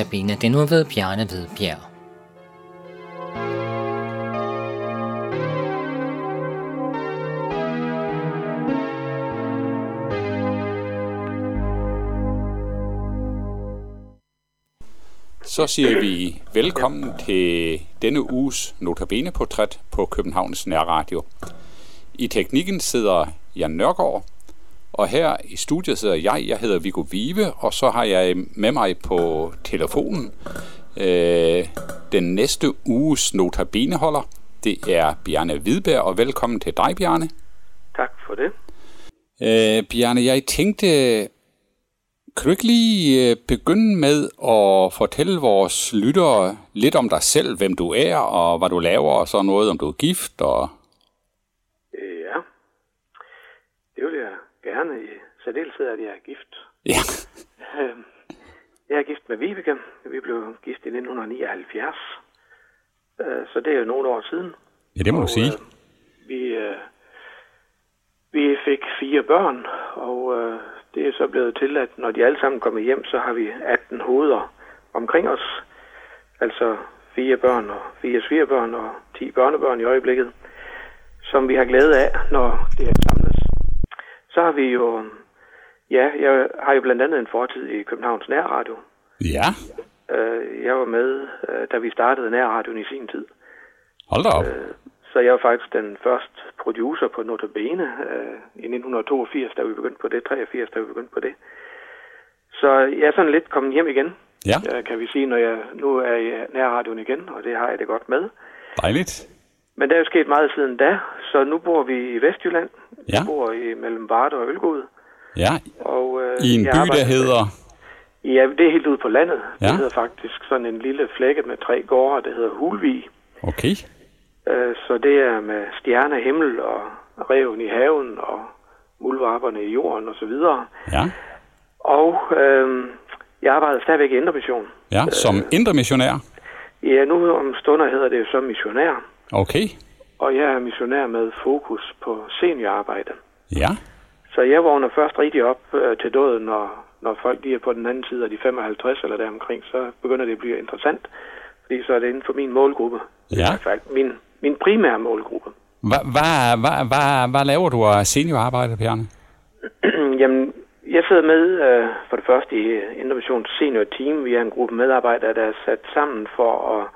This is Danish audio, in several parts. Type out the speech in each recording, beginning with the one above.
Notabene det nu ved Bjarne Hvidbjerg. Så siger vi velkommen til denne uges Notabene-portræt på Københavns Nærradio. I teknikken sidder Jan Nørgaard, og her i studiet sidder jeg, jeg hedder Viggo Vive, og så har jeg med mig på telefonen øh, den næste uges Notabene-holder. Det er Bjarne Hvidberg, og velkommen til dig, Bjarne. Tak for det. Øh, Bjarne, jeg tænkte, kan du ikke lige øh, begynde med at fortælle vores lyttere lidt om dig selv, hvem du er, og hvad du laver, og så noget, om du er gift, og... Ja, det vil jeg gerne. I særdeleshed, at jeg er gift. Ja, Øhm, Jeg er gift med Vibeke. Vi blev gift i 1979. Øh, Så det er jo nogle år siden. ja det må du Og, sige. øh, Vi, øh, vi fik fire børn, og øh, det er så blevet til, at når de alle sammen kommer hjem, så har vi 18 hoveder omkring os. Altså fire børn og fire svigerbørn og 10 børnebørn i øjeblikket, som vi har glæde af, når det er. Så har vi jo, ja, jeg har jo blandt andet en fortid i Københavns Nærradio. Ja, Øh, Jeg var med, øh, da vi startede Nærradioen i sin tid. hold da op. Så jeg var faktisk den første producer på Notabene øh, i 1982, da vi begyndte på det, 83, da vi begyndte på det. Så jeg er sådan lidt kommet hjem igen, Ja, øh, kan vi sige, når jeg nu er i nærradioen igen, og det har jeg det godt med. dejligt. Men der er jo sket meget siden da, så nu bor vi i Vestjylland. Ja. Vi bor i mellem Varde og Ølgod. Ja, Og, øh, i en by, arbejder- der hedder... Ja, det er helt ude på landet. Ja. Det hedder faktisk sådan en lille flække med tre gårde, der hedder Hulvig. Okay, Øh, Så det er med stjerne, himmel og reven i haven og muldvarperne i jorden og så videre. ja. Og øh, jeg arbejder stadigvæk i Indre Mission. Ja, som indre missionær. Ja, nu om stunder hedder det jo så missionær. Okay, Og jeg er missionær med fokus på seniorarbejde. ja. Så jeg vågner først rigtig op øh, til døden, når, når folk lige er på den anden side af de 55 eller deromkring, så begynder det at blive interessant. Fordi så er det inden for min målgruppe. Ja. Fald min, min primære målgruppe. Hvad hva, hva, hva, hva laver du af seniorarbejde, Bjarne? Jamen, jeg sidder med øh, for det første i Innovations Senior Team. Vi er en gruppe medarbejdere, der er sat sammen for at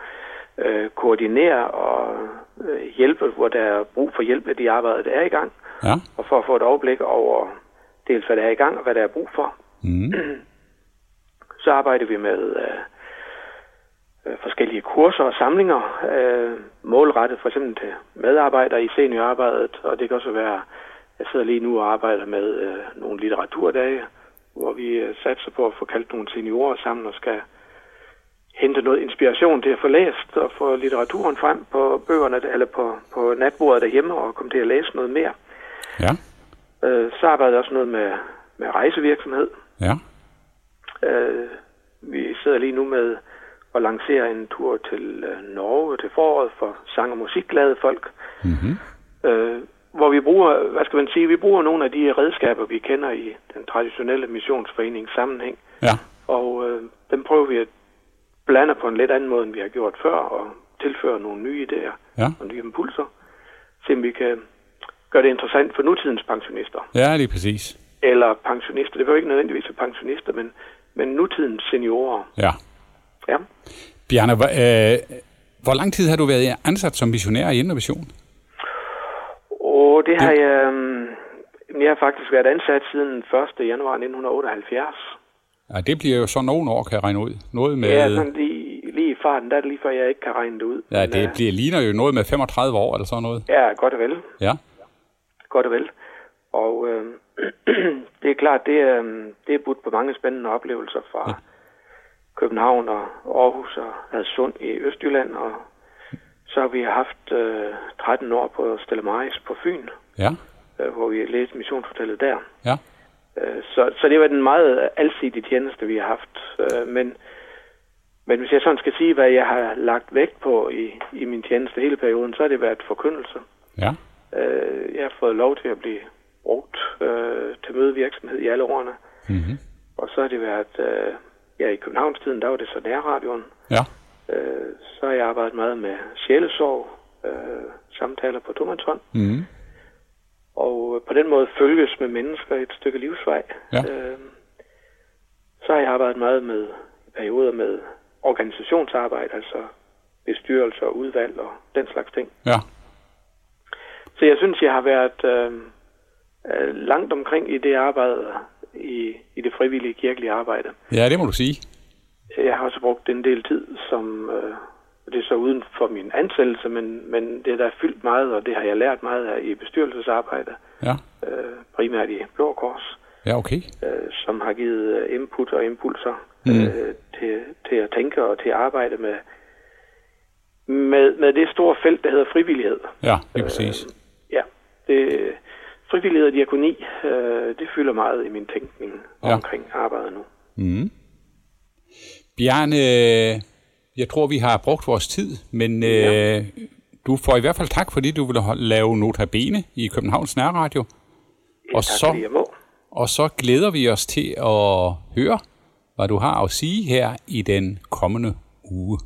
øh, koordinere og øh, hjælpe, hvor der er brug for hjælp med de arbejder, der er i gang. Ja, Og for at få et overblik over dels, hvad der er i gang og hvad der er brug for. mm. Så arbejder vi med øh, øh, forskellige kurser og samlinger, øh, målrettet for eksempel til medarbejdere i seniorarbejdet, og det kan også være, jeg sidder lige nu og arbejder med øh, nogle litteraturdage, hvor vi øh, satser på at få kaldt nogle seniorer sammen og skal hente noget inspiration til at få læst og få litteraturen frem på bøgerne eller på, på natbordet derhjemme og komme til at læse noget mere. ja, Øh, så arbejder jeg også noget med, med rejsevirksomhed. ja. Øh, vi sidder lige nu med at lancere en tur til øh, Norge til foråret for sang- og musikglade folk, Mm-hmm. øh, hvor vi bruger, hvad skal man sige, vi bruger nogle af de redskaber, vi kender i den traditionelle missionsforenings sammenhæng, Ja, og øh, dem prøver vi at blande på en lidt anden måde, end vi har gjort før, og tilføre nogle nye idéer ja. og nye impulser, så vi kan gøre det interessant for nutidens pensionister. Ja, lige præcis. Eller pensionister, det behøver ikke nødvendigvis være pensionister, men, men nutidens seniorer. Ja. Ja. Bjarne, hva, øh, hvor lang tid har du været ansat som missionær i Mission? Og det har jeg, øhm, jeg har faktisk været ansat siden 1. januar 1978. Ja, det bliver jo så nogle år, kan jeg regne ud. Noget med... Ja, sådan lige, lige i farten, der er det lige før, jeg ikke kan regne det ud. Ja, Men, det øh, bliver, ligner jo noget med 35 år eller sådan noget. Ja, godt og vel. Ja, Godt og vel. Og øh, det er klart, det er, øhm, det er budt på mange spændende oplevelser fra ja. København og Aarhus og Hadsund i Østjylland. Og så har vi haft øh, 13 år på Stella Maris på Fyn, ja, øh, hvor vi læste missionshotellet der. ja. Øh, Så, så det var den meget alsidige tjeneste, vi har haft. Øh, Men, men hvis jeg sådan skal sige, hvad jeg har lagt vægt på i, i min tjeneste hele perioden, så har det været forkyndelse. Ja, Øh, Jeg har fået lov til at blive brugt øh, til mødevirksomhed i alle årene. mm-hmm. Og så har det været øh, ja, i Københavnstiden, der var det så nærradioen. Ja. Øh, så har jeg arbejdet meget med sjælesorg, øh, samtaler på tomandshånd. Mm. Og på den måde følges med mennesker et stykke livsvej. Ja. Øh, så har jeg arbejdet meget med i perioder med organisationsarbejde, altså bestyrelser, udvalg og den slags ting. Ja. Så jeg synes, jeg har været øh, øh, langt omkring i det arbejde, i, i det frivillige kirkelige arbejde. Ja, det må du sige. Jeg har også brugt en del tid, som øh, det er så uden for min ansættelse, men, men det er der fyldt meget, og det har jeg lært meget af i bestyrelsesarbejde, Ja. øh, primært i Blå Kors, Ja, okay. øh, som har givet øh, input og impulser Mm. øh, til, til at tænke og til at arbejde med, med, med det store felt, der hedder frivillighed. Ja, det er præcis. Ja, det, frivillighed og diakoni, øh, det fylder meget i min tænkning Ja. omkring arbejdet nu. Mm. Bjarne, jeg tror, vi har brugt vores tid, men Ja. øh, du får i hvert fald tak, fordi du ville lave Notabene i Københavns Nærradio. Ja, Og tak, så- fordi jeg må. Og så glæder vi os til at høre, hvad du har at sige her i den kommende uge.